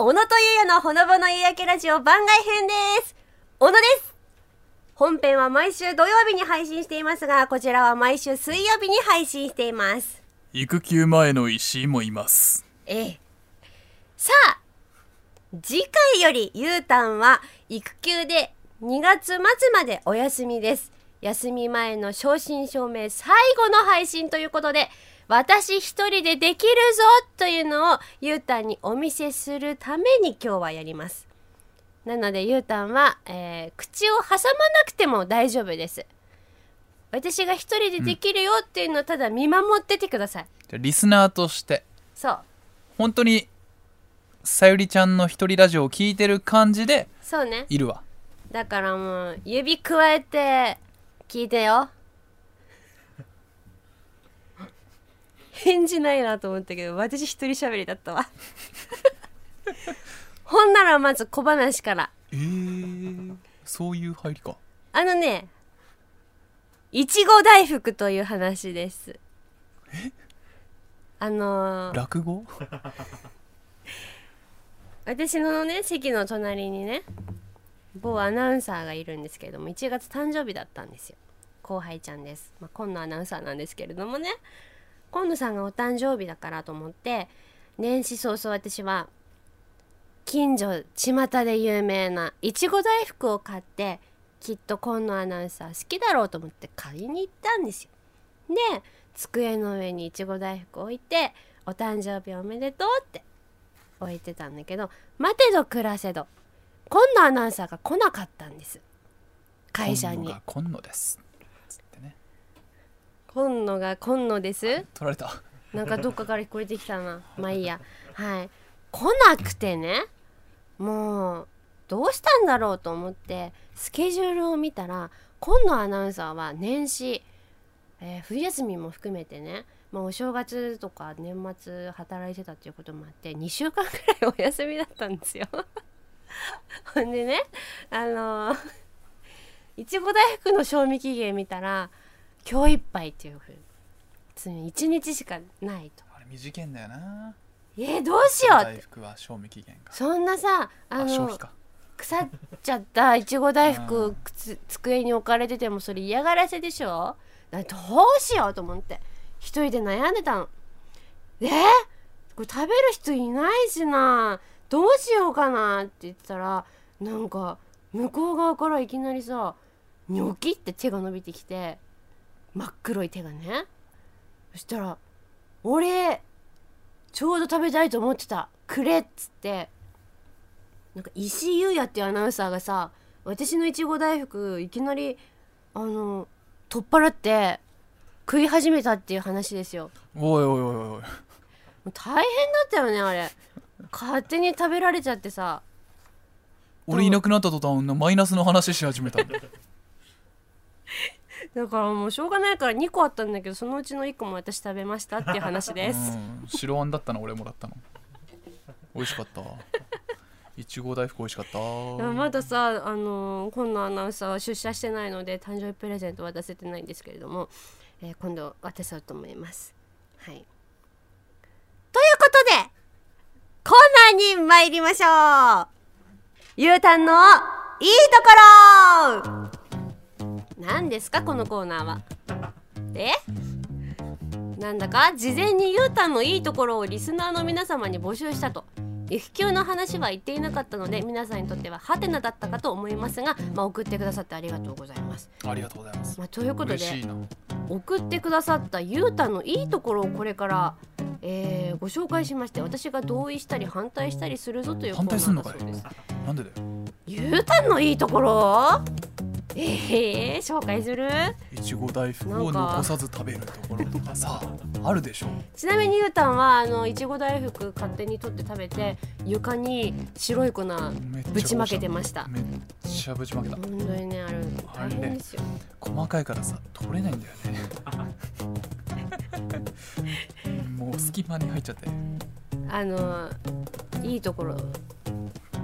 小野とゆうやのほのぼの夕焼けラジオ番外編です。小野です。本編は毎週土曜日に配信していますがこちらは毎週水曜日に配信しています。育休前の石井もいます。ええ。さあ次回よりゆうたんは育休で2月末までお休みです。休み前の正真正銘最後の配信ということで私一人でできるぞというのをゆうたんにお見せするために今日はやります。なのでゆうたんは、えー口を挟まなくても大丈夫です。私が一人でできるよっていうのをただ見守っててください、じゃあリスナーとして。そう。本当にさゆりちゃんの一人ラジオを聞いてる感じでそうね。いるわ。だからもう指くわえて聞いてよ返事ないなと思ったけど私一人喋りだったわ。ほんならまず小話から。えー、そういう入りか。あのねいちご大福という話です。あのー落語？私のね席の隣にね某アナウンサーがいるんですけれども1月誕生日だったんですよ。後輩ちゃんです、まあ、今野アナウンサーなんですけれどもね今野さんがお誕生日だからと思って年始早々私は近所巷で有名ないちご大福を買ってきっと今野アナウンサー好きだろうと思って買いに行ったんですよ。で机の上にいちご大福置いて「お誕生日おめでとう」って置いてたんだけど待てど暮らせど今野アナウンサーが来なかったんです。会社に。今野です。今野が今野です。取られた。なんかどっかから聞こえてきたな。まあいいや。はい。来なくてねもうどうしたんだろうと思ってスケジュールを見たら今野アナウンサーは年始、えー冬休みも含めてね、まあ、お正月とか年末働いてたっていうこともあって2週間くらいお休みだったんですよ。ほんでねあのーいちご大福の賞味期限見たら今日いっぱいっていうふうに。つまり1日しかないと。あれ短いんだよな。えー、どうしようって。大福は賞味期限か。そんなさあの腐っちゃったいちご大福 机に置かれててもそれ嫌がらせでしょ？どうしようと思って。一人で悩んでたの。え？ー、これ食べる人いないしな。どうしようかな。って言ってたらなんか向こう側からいきなりさニョキって手が伸びてきて真っ黒い手がね。そしたら「俺ちょうど食べたいと思ってた。くれ」っつって。なんか石井優也っていうアナウンサーがさ私のいちご大福いきなりあの取っ払って食い始めたっていう話ですよ。おいおいおいおい。大変だったよねあれ。勝手に食べられちゃってさ。俺いなくなった途端マイナスの話し始めただ からもうしょうがないから2個あったんだけどそのうちの1個も私食べましたっていう話です。うん。白あんだったな俺もらったの。美味しかった。いちご大福美味しかった。まださあの今野アナウンサーは出社してないので誕生日プレゼント渡せてないんですけれども、えー今度渡そうと思います。はい。ということでコーナーに参りましょう。ゆうたんのいいところ何ですかこのコーナーは。えなんだか事前にゆうたんのいいところをリスナーの皆様に募集したと。育休の話は言っていなかったので皆さんにとってはハテナだったかと思いますが、まあ、送ってくださってありがとうございます。ありがとうございます。まあ、ということで送ってくださったゆうたのいいところをこれから、えーご紹介しまして私が同意したり反対したりするぞというコーナ反対すんのかい。ーだそうです。なんでだよ。ゆうたのいいところ？えー、紹介する？いちご大福を残さず食べるところとかさあるでしょ。ちなみにゆうたんはあのいちご大福勝手に取って食べて床に白い粉ぶちまけてました。めっちゃぶちまけた。本当にねあれ大変ですよ。細かいからさ取れないんだよね。もう隙間に入っちゃって。あのいいところ。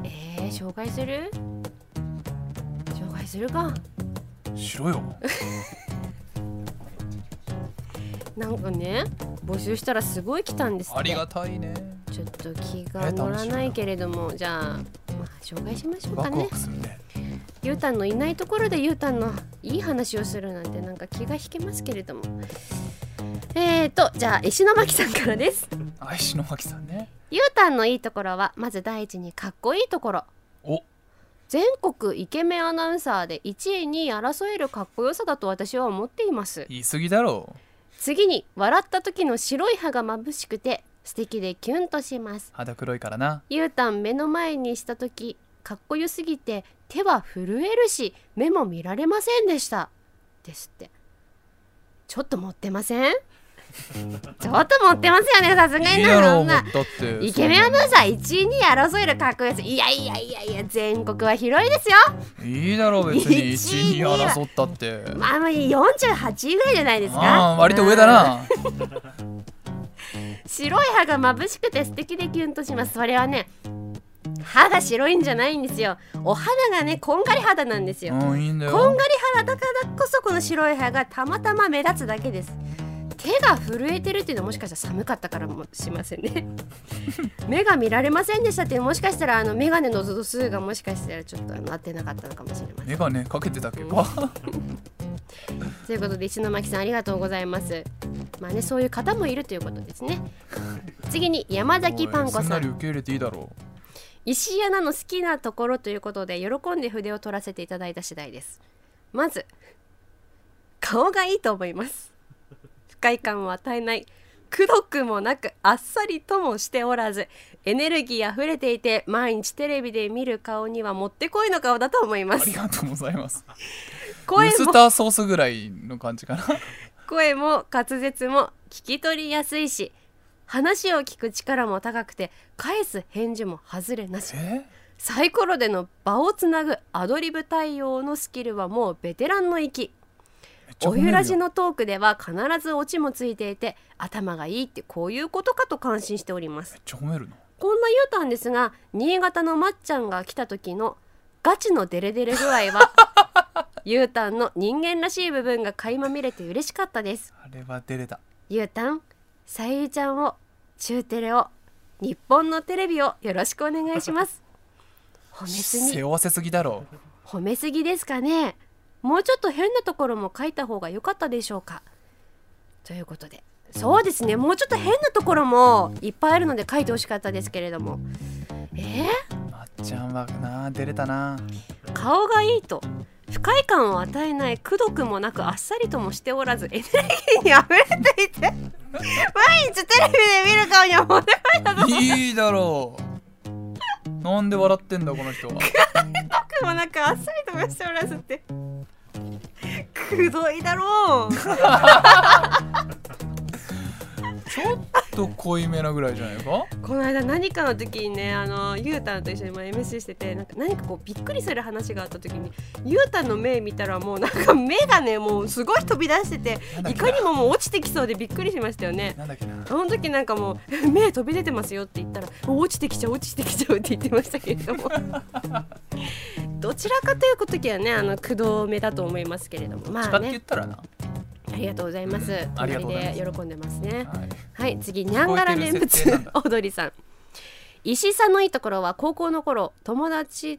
えー、紹介する？紹介するか。しろよ。なんかね募集したらすごい来たんですって。ありがたいね。ちょっと気が乗らないけれどもじゃあ、まあ、紹介しましょうかね。ゆうたんのいないところでゆうたんのいい話をするなんてなんか気が引けますけれども。えーとじゃあ石巻さんからです。あ石巻さんね。ゆうたんのいいところはまず第一にかっこいいところ。お全国イケメンアナウンサーで1位に争えるかっこよさだと私は思っています。言い過ぎだろ次に笑った時の白い歯が眩しくて素敵でキュンとします。肌黒いからな。ゆうたん目の前にした時かっこよすぎて手は震えるし目も見られませんでした。ですって。ちょっと持ってません？ちょっと持ってますよねさすがになうんもうだってイケメンアナウンサー1位に争えるかっこよさいやいやいやいや全国は広いですよ。いいだろう別に。一1位に争ったって。まあまあ48位ぐらいじゃないですか。割と上だな。白い歯が眩しくて素敵でキュンとします。それはね歯が白いんじゃないんですよ。お肌がねこんがり肌なんですよ。こんよ。がり肌だからこそこの白い歯がたまたま目立つだけです手が震えてるっていうのはもしかしたら寒かったからもしませんね。目が見られませんでしたっていうもしかしたらあの眼鏡の度数がもしかしたらちょっと合ってなかったのかもしれません。眼鏡かけてたっけか。ということで石巻さんありがとうございます。まあねそういう方もいるということですね。次に山崎パンコさなんり受け入れていいだろ石井アナの好きなところということで喜んで筆を取らせていただいた次第です。まず顔がいいと思います。不快感を与えないくどくもなくあっさりともしておらずエネルギーあふれていて毎日テレビで見る顔にはもってこいの顔だと思いまうありすがとうございます。声ウスもターソースぐらいの感じかな。声も滑舌も聞き取りやすいし話を聞く力も高くて返す返事も外れなし。え？サイコロでの場をつなぐアドリブ対応のスキルはもうベテランの域おゆらじのトークでは必ずオチもついていて頭がいいってこういうことかと感心しております。めっちゃ褒めるの。こんな言うたんですが新潟のまっちゃんが来た時のガチのデレデレ具合は ゆうたんの人間らしい部分が垣間見れて嬉しかったです。あれは出れたゆうたんさゆりちゃんを中テレを日本のテレビをよろしくお願いします。褒めすぎ。背負わせすぎだろ褒めすぎですかねもうちょっと変なところも書いた方が良かったでしょうか？ということで。そうですね。もうちょっと変なところもいっぱいあるので書いてほしかったですけれども。えまっちゃんはな出れたな。ー、顔がいいと。不快感を与えないくどくもなくあっさりともしておらずエネルギーにあふれていて 毎日テレビで見る顔にはもてこいだといいだろう。なんで笑ってんだこの人は。くもなくあっさりともしておらずってくどいだろう。ちょっと濃いめなぐらいじゃないか？この間何かの時にねあのゆうたんと一緒にまあ MC しててなんか何かこうびっくりする話があった時にゆうたんの目見たらもうなんか目がねもうすごい飛び出してていかにももう落ちてきそうでびっくりしましたよね。なんだっけな？その時なんかもうえ目飛び出てますよって言ったら落ちてきちゃう落ちてきちゃうって言ってましたけれどもどちらかという時はねあの駆動目だと思いますけれども。ま使って言あねったらな、ありがとうございます。うございます。隣で喜んでますね。はい、はい次にゃんがら念仏。踊 りさん。石井さんのいいところは高校の頃友達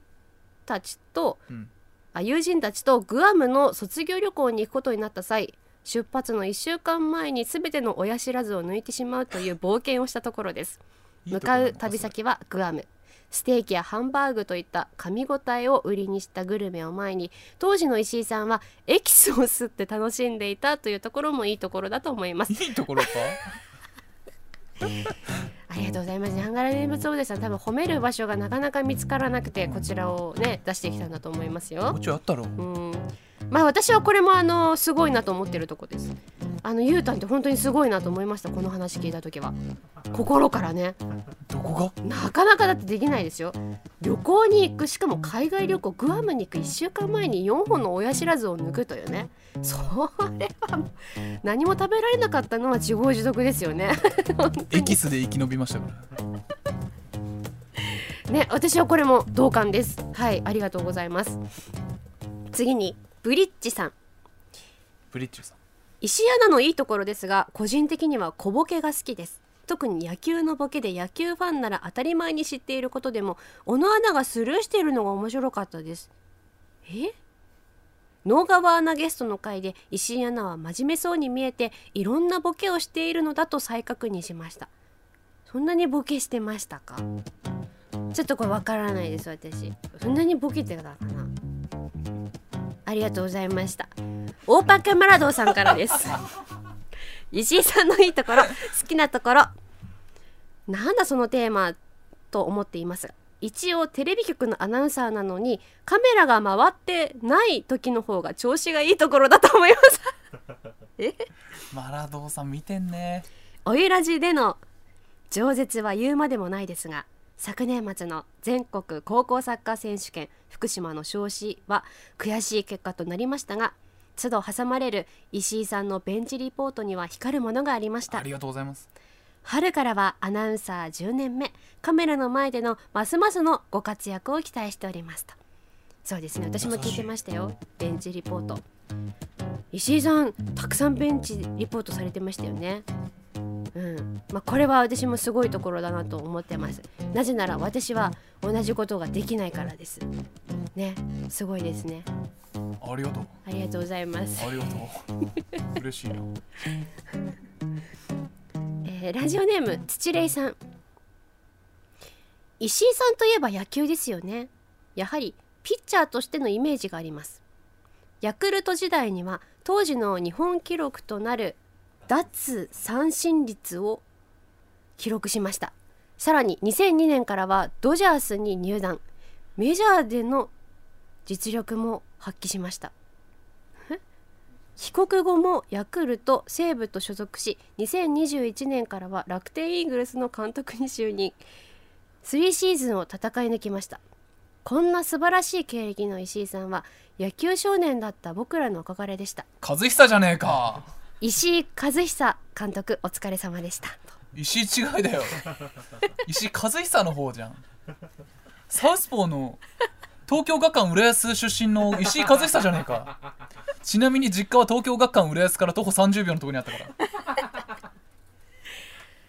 たちとうん、あ友人たちとグアムの卒業旅行に行くことになった際出発の1週間前に全ての親知らずを抜いてしまうという冒険をしたところです。向かう旅先はグアムステーキやハンバーグといった噛み応えを売りにしたグルメを前に当時の石井さんはエキスを吸って楽しんでいたというところもいいところだと思いますいいところかありがとうございます。ハンガラ念仏おでさん、多分褒める場所がなかなか見つからなくて、こちらをね、出してきたんだと思いますよもう。ちあったろうん。まあ、私はこれも、あの、すごいなと思ってるとこです。あの、ゆうたんって本当にすごいなと思いました。この話聞いた時は。心からね、どこが？なかなかだってできないですよ。旅行に行く、しかも海外旅行、グアムに行く1週間前に4本の親知らずを抜くというね。それは何も食べられなかったのは自業自得ですよね。エキスで生き延びましたから ね、私はこれも同感です。はい、ありがとうございます。次にブリッジさん。ブリッジュさん石井アナのいいところですが、個人的には小ボケが好きです。特に野球のボケで野球ファンなら当たり前に知っていることでも小野アナがスルーしているのが面白かったです。え？能川アナゲストの回で石井アナは真面目そうに見えていろんなボケをしているのだと再確認しました。そんなにボケしてましたか？ちょっとこれわからないです私。そんなにボケてたかな？ありがとうございました。オーパックマラドーさんからです。石井さんのいいところ 好きなところ。なんだそのテーマと思っています。が一応テレビ局のアナウンサーなのにカメラが回ってない時の方が調子がいいところだと思います。え？マラドーさん見てんね。おゆらじでの饒舌は言うまでもないですが昨年末の全国高校サッカー選手権福島の招子は悔しい結果となりましたが都度挟まれる石井さんのベンチリポートには光るものがありました。ありがとうございます。春からはアナウンサー10年目。カメラの前でのますますのご活躍を期待しておりますと。そうですね。私も聞いてましたよ。ベンチリポート。石井さんたくさんベンチリポートされてましたよねうん。まあ、これは私もすごいところだなと思ってます。なぜなら私は同じことができないからです。ね。すごいですね。ありがとう。ありがとうございます。ありがとう。嬉しいなえーラジオネーム土霊さん。石井さんといえば野球ですよね。やはりピッチャーとしてのイメージがあります。ヤクルト時代には当時の日本記録となる脱三振率を記録しました。さらに2002年からはドジャースに入団。メジャーでの実力も発揮しました。帰国後もヤクルト西武と所属し2021年からは楽天イーグルスの監督に就任。3シーズンを戦い抜きました。こんな素晴らしい経歴の石井さんは野球少年だった僕らの憧れでした。和久じゃねえか。石井和久監督お疲れ様でした。石井違いだよ。石井和久の方じゃん。サウスポーの東京学館浦安出身の石井和久じゃねえか。ちなみに実家は東京学館浦安から徒歩30秒のところにあったから。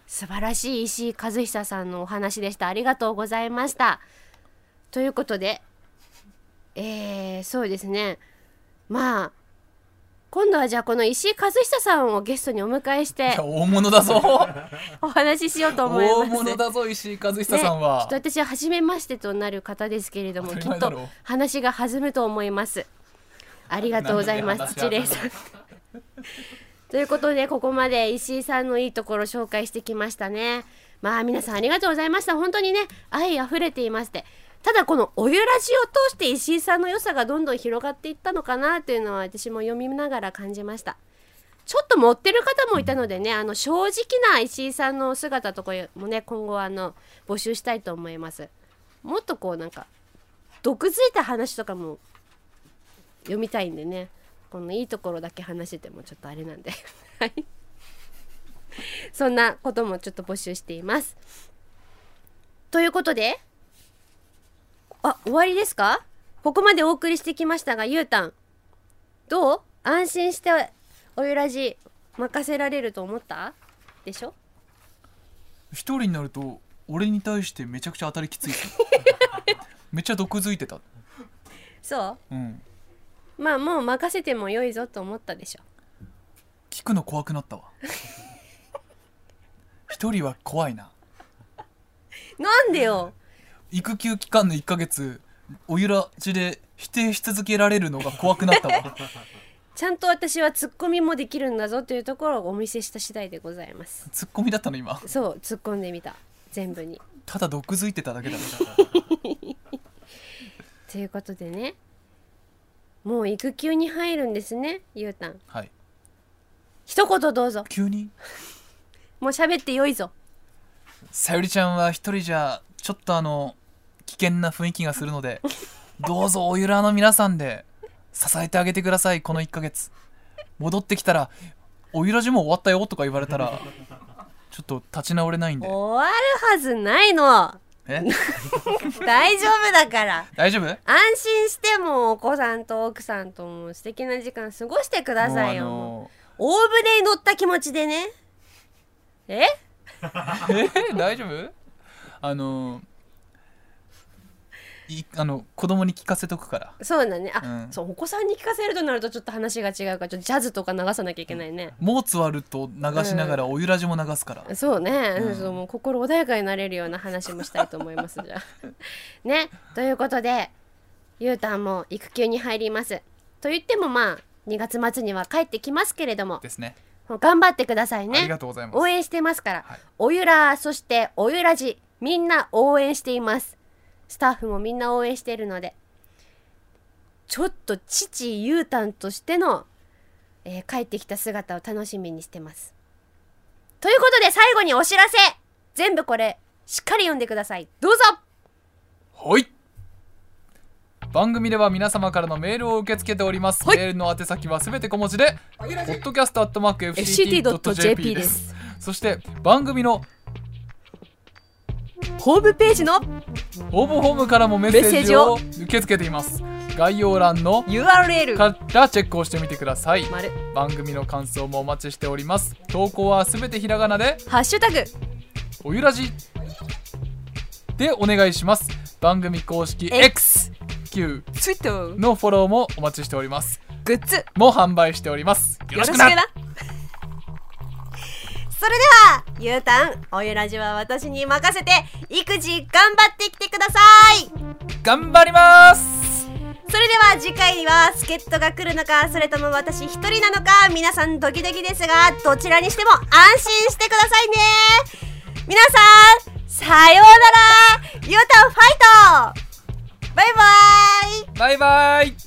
素晴らしい石井和久さんのお話でした。ありがとうございました。ということでえー、そうですね。まあ今度はじゃあこの石井和久さんをゲストにお迎えしいてや大物だぞ。お話ししようと思い大ます。物だぞ石井和久さんは、ね、きっと私は初めましてとなる方ですけれどもきっと話が弾むと思います。ありがとうございます土霊さん。ということでここまで石井さんのいいところを紹介してきましたね。まあ皆さんありがとうございました。本当にね愛あふれていましてただこのおゆらじを通して石井さんの良さがどんどん広がっていったのかなというのは私も読みながら感じました。ちょっと持ってる方もいたのでねあの正直な石井さんの姿とかもね今後あの募集したいと思います。もっとこうなんか毒づいた話とかも読みたいんでね。このいいところだけ話しててもちょっとあれなんで。はい。そんなこともちょっと募集しています。ということであ終わりですか？ここまでお送りしてきましたがゆうたん。どう？安心しておゆらじ任せられると思った？でしょ？一人になると俺に対してめちゃくちゃ当たりきつい。めっちゃ毒づいてた。そう？ん。うまあもう任せても良いぞと思ったでしょ。聞くの怖くなったわ。一人は怖いな。なんでよ？育休期間の1ヶ月おゆらじで否定し続けられるのが怖くなったわ。ちゃんと私はツッコミもできるんだぞというところをお見せした次第でございます。ツッコミだったの今？そう突っ込んでみた。全部にただ毒づいてただけだ ということでね。もう育休に入るんですねゆうたん。はい。一言どうぞ。急に？もう喋ってよいぞ。さゆりちゃんは一人じゃちょっとあの危険な雰囲気がするのでどうぞおゆらの皆さんで支えてあげてくださいこの1ヶ月。戻ってきたら「おゆらじも終わったよ」とか言われたらちょっと立ち直れないんで。終わるはずないの。え？大丈夫だから。大丈夫？安心してもうお子さんと奥さんとも素敵な時間過ごしてくださいよ、もうもう大船に乗った気持ちでね。え？え？ー、大丈夫？あのいあの子供に聞かせとくから。そうだね。あ、うん。そうお子さんに聞かせるとなるとちょっと話が違うからちょっとジャズとか流さなきゃいけないね、モーツァルト流しながらおゆらじも流すから、そうね、うん。そうもう心穏やかになれるような話もしたいと思いますじゃあ。ね。ということでゆうたんも育休に入ります。と言ってもまあ2月末には帰ってきますけれどもですね。頑張ってくださいありねがとうございます。応援してますから、はい。おゆらそしておゆらじみんな応援しています。スタッフもみんな応援しているので。ちょっと父ゆうたんとしての、えー帰ってきた姿を楽しみにしてます。ということで最後にお知らせ。全部これしっかり読んでください。どうぞ。はい。番組では皆様からのメールを受け付けております、はい。メールの宛先はすべて小文字で podcast.fct.jp fct.jp です。そして番組のホームページの応募フォームからもメッセージを受け付けています。概要欄の URL からチェックをしてみてください。丸番組の感想もお待ちしております。投稿はすべてひらがなでハッシュタグ。おゆらじでお願いします。番組公式 X Q ツイー。トのフォローもお待ちしております。グッズ。も販売しております。よろしくなそれではゆうたんおゆらじは私に任せて育児頑張ってきてください。頑張ります。それでは次回は助っ人が来るのかそれとも私一人なのか皆さんドキドキですがどちらにしても安心してくださいね。皆さんさようなら。ゆうたんファイト。バイバイ。バイバイ